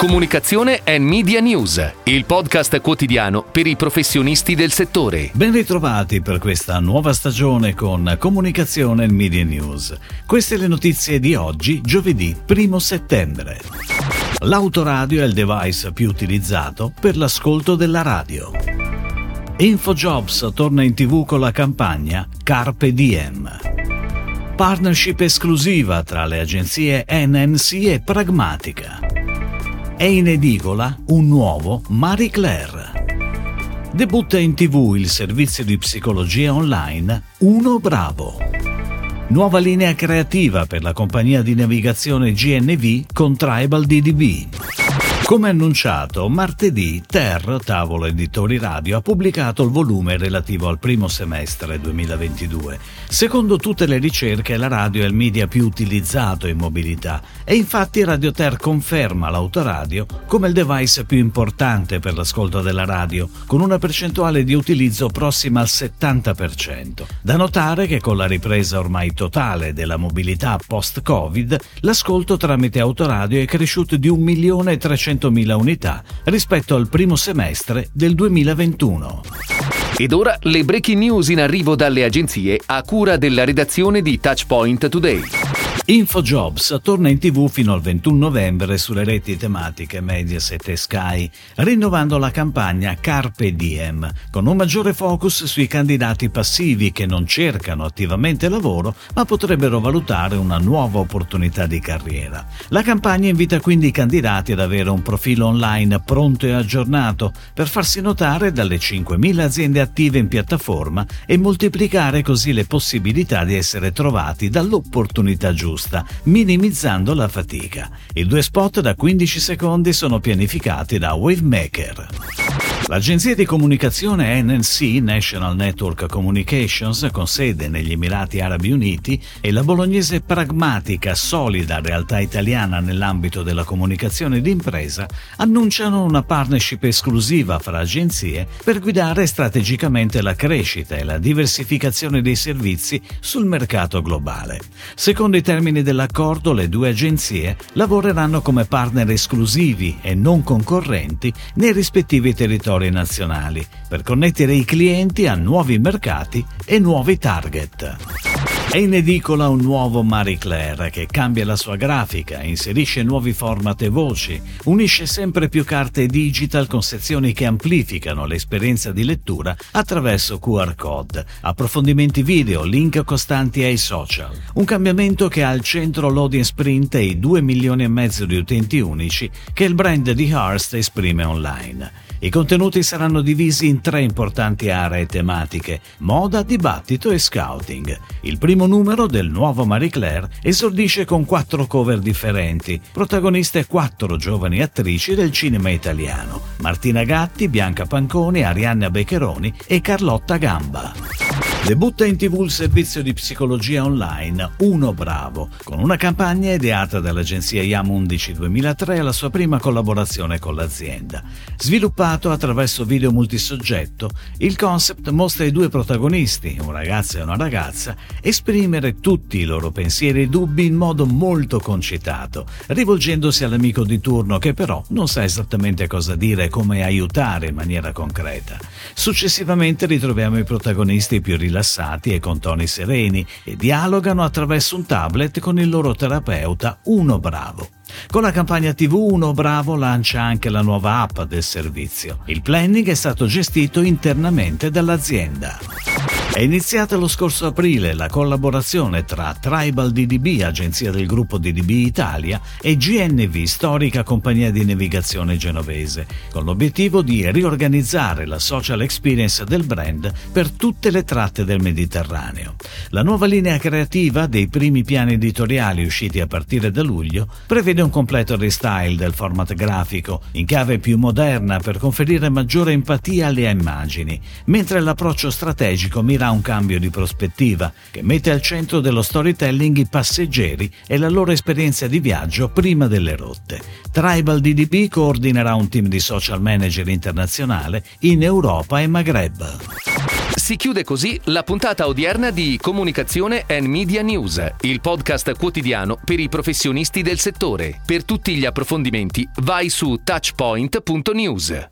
Comunicazione e Media News, il podcast quotidiano per i professionisti del settore. Ben ritrovati per questa nuova stagione con Comunicazione e Media News. Queste le notizie di oggi, giovedì 1 settembre. L'autoradio è il device più utilizzato per l'ascolto della radio. InfoJobs torna in tv con la campagna Carpe Diem. Partnership esclusiva tra le agenzie NNC e Pragmatica è in edicola un nuovo Marie Claire. Debutta in tv il servizio di psicologia online Uno Bravo. Nuova linea creativa per la compagnia di navigazione GNV con Tribal DDB. Come annunciato, martedì Ter, tavolo editori radio, ha pubblicato il volume relativo al primo semestre 2022. Secondo tutte le ricerche la radio è il media più utilizzato in mobilità e infatti Radio Ter conferma l'autoradio come il device più importante per l'ascolto della radio, con una percentuale di utilizzo prossima al 70%. Da notare che con la ripresa ormai totale della mobilità post-Covid, l'ascolto tramite autoradio è cresciuto di 1.300.000 400.000 unità rispetto al primo semestre del 2021. Ed ora le breaking news in arrivo dalle agenzie a cura della redazione di Touchpoint Today. InfoJobs torna in tv fino al 21 novembre sulle reti tematiche Mediaset e Sky, rinnovando la campagna Carpe Diem, con un maggiore focus sui candidati passivi che non cercano attivamente lavoro ma potrebbero valutare una nuova opportunità di carriera. La campagna invita quindi i candidati ad avere un profilo online pronto e aggiornato per farsi notare dalle 5.000 aziende attive in piattaforma e moltiplicare così le possibilità di essere trovati dall'opportunità giusta giusta, minimizzando la fatica. I due spot da 15 secondi sono pianificati da Wavemaker. L'agenzia di comunicazione NNC, National Network Communications, con sede negli Emirati Arabi Uniti, e la bolognese pragmatica, solida realtà italiana nell'ambito della comunicazione d'impresa, annunciano una partnership esclusiva fra agenzie per guidare strategicamente la crescita e la diversificazione dei servizi sul mercato globale. Secondo i termini dell'accordo, le due agenzie lavoreranno come partner esclusivi e non concorrenti nei rispettivi territori territori nazionali per connettere i clienti a nuovi mercati e nuovi target. È in edicola un nuovo Marie Claire che cambia la sua grafica, inserisce nuovi format e voci, unisce sempre più carte digital con sezioni che amplificano l'esperienza di lettura attraverso QR code, approfondimenti video, link costanti ai social. Un cambiamento che ha al centro l'audience print e i 2 milioni e mezzo di utenti unici che il brand di Hearst esprime online. I contenuti saranno divisi in tre importanti aree tematiche: moda, dibattito e scouting. Il primo numero del nuovo Marie Claire esordisce con quattro cover differenti, protagoniste quattro giovani attrici del cinema italiano: Martina Gatti, Bianca Panconi, Arianna Beccheroni e Carlotta Gamba. Debutta in tv il servizio di psicologia online Uno Bravo, con una campagna ideata dall'agenzia IAM 11 2003 alla sua prima collaborazione con l'azienda. Sviluppato attraverso video multisoggetto, il concept mostra i due protagonisti, un ragazzo e una ragazza, esprimere tutti i loro pensieri e dubbi in modo molto concitato, rivolgendosi all'amico di turno che però non sa esattamente cosa dire e come aiutare in maniera concreta. Successivamente ritroviamo i protagonisti più rilassanti rilassati e con toni sereni e dialogano attraverso un tablet con il loro terapeuta Uno Bravo. Con la campagna TV Uno Bravo lancia anche la nuova app del servizio. Il planning è stato gestito internamente dall'azienda. È iniziata lo scorso aprile la collaborazione tra Tribal DDB, agenzia del gruppo DDB Italia, e GNV, storica compagnia di navigazione genovese, con l'obiettivo di riorganizzare la social experience del brand per tutte le tratte del Mediterraneo. La nuova linea creativa dei primi piani editoriali usciti a partire da luglio prevede un completo restyle del format grafico in chiave più moderna per conferire maggiore empatia alle immagini, mentre l'approccio strategico mira un cambio di prospettiva che mette al centro dello storytelling i passeggeri e la loro esperienza di viaggio prima delle rotte. Tribal DDB coordinerà un team di social manager internazionale in Europa e Maghreb. Si chiude così la puntata odierna di Comunicazione and Media News, il podcast quotidiano per i professionisti del settore. Per tutti gli approfondimenti vai su touchpoint.news.